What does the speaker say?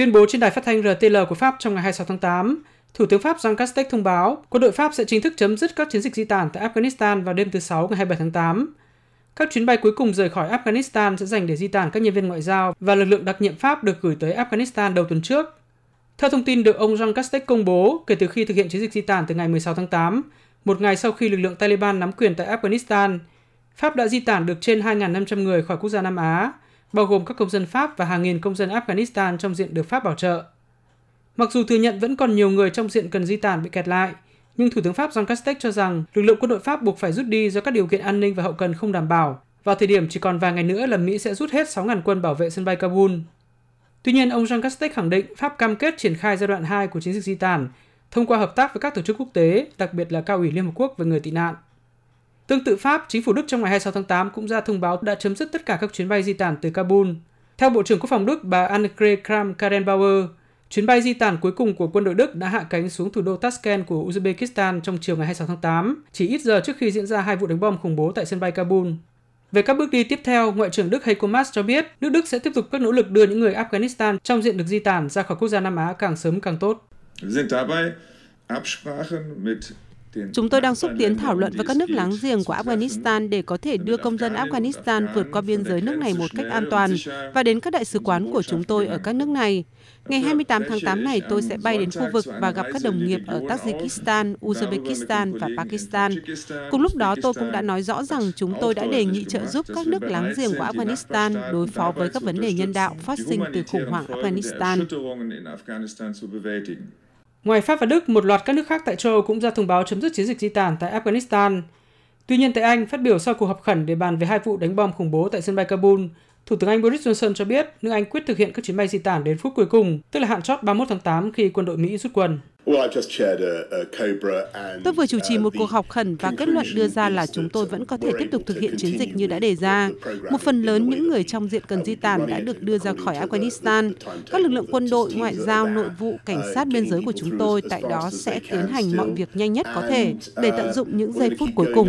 Tuyên bố trên đài phát thanh RTL của Pháp trong ngày 26 tháng 8, Thủ tướng Pháp Jean Castex thông báo quân đội Pháp sẽ chính thức chấm dứt các chiến dịch di tản tại Afghanistan vào đêm thứ Sáu ngày 27 tháng 8. Các chuyến bay cuối cùng rời khỏi Afghanistan sẽ dành để di tản các nhân viên ngoại giao và lực lượng đặc nhiệm Pháp được gửi tới Afghanistan đầu tuần trước. Theo thông tin được ông Jean Castex công bố, kể từ khi thực hiện chiến dịch di tản từ ngày 16 tháng 8, một ngày sau khi lực lượng Taliban nắm quyền tại Afghanistan, Pháp đã di tản được trên 2.500 người khỏi quốc gia Nam Á, bao gồm các công dân Pháp và hàng nghìn công dân Afghanistan trong diện được Pháp bảo trợ. Mặc dù thừa nhận vẫn còn nhiều người trong diện cần di tản bị kẹt lại, nhưng Thủ tướng Pháp Jean Castex cho rằng lực lượng quân đội Pháp buộc phải rút đi do các điều kiện an ninh và hậu cần không đảm bảo. Vào thời điểm chỉ còn vài ngày nữa là Mỹ sẽ rút hết 6.000 quân bảo vệ sân bay Kabul. Tuy nhiên, ông Jean Castex khẳng định Pháp cam kết triển khai giai đoạn 2 của chiến dịch di tản thông qua hợp tác với các tổ chức quốc tế, đặc biệt là Cao ủy Liên Hợp Quốc về người tị nạn. Tương tự Pháp, chính phủ Đức trong ngày 26 tháng 8 cũng ra thông báo đã chấm dứt tất cả các chuyến bay di tản từ Kabul. Theo Bộ trưởng Quốc phòng Đức bà Annegret Kramp-Karrenbauer, chuyến bay di tản cuối cùng của quân đội Đức đã hạ cánh xuống thủ đô Tashkent của Uzbekistan trong chiều ngày 26 tháng 8, chỉ ít giờ trước khi diễn ra hai vụ đánh bom khủng bố tại sân bay Kabul. Về các bước đi tiếp theo, Ngoại trưởng Đức Heiko Maas cho biết nước Đức sẽ tiếp tục các nỗ lực đưa những người Afghanistan trong diện được di tản ra khỏi quốc gia Nam Á càng sớm càng tốt. Chúng tôi đang xúc tiến thảo luận với các nước láng giềng của Afghanistan để có thể đưa công dân Afghanistan vượt qua biên giới nước này một cách an toàn và đến các đại sứ quán của chúng tôi ở các nước này. Ngày 28 tháng 8 này, tôi sẽ bay đến khu vực và gặp các đồng nghiệp ở Tajikistan, Uzbekistan và Pakistan. Cùng lúc đó, tôi cũng đã nói rõ rằng chúng tôi đã đề nghị trợ giúp các nước láng giềng của Afghanistan đối phó với các vấn đề nhân đạo phát sinh từ khủng hoảng Afghanistan. Ngoài Pháp và Đức, một loạt các nước khác tại châu Âu cũng ra thông báo chấm dứt chiến dịch di tản tại Afghanistan. Tuy nhiên tại Anh, phát biểu sau cuộc họp khẩn để bàn về hai vụ đánh bom khủng bố tại sân bay Kabul, Thủ tướng Anh Boris Johnson cho biết nước Anh quyết thực hiện các chuyến bay di tản đến phút cuối cùng, tức là hạn chót 31 tháng 8 khi quân đội Mỹ rút quân. Tôi vừa chủ trì một cuộc họp khẩn và kết luận đưa ra là chúng tôi vẫn có thể tiếp tục thực hiện chiến dịch như đã đề ra. Một phần lớn những người trong diện cần di tản đã được đưa ra khỏi Afghanistan. Các lực lượng quân đội, ngoại giao, nội vụ, cảnh sát biên giới của chúng tôi tại đó sẽ tiến hành mọi việc nhanh nhất có thể để tận dụng những giây phút cuối cùng.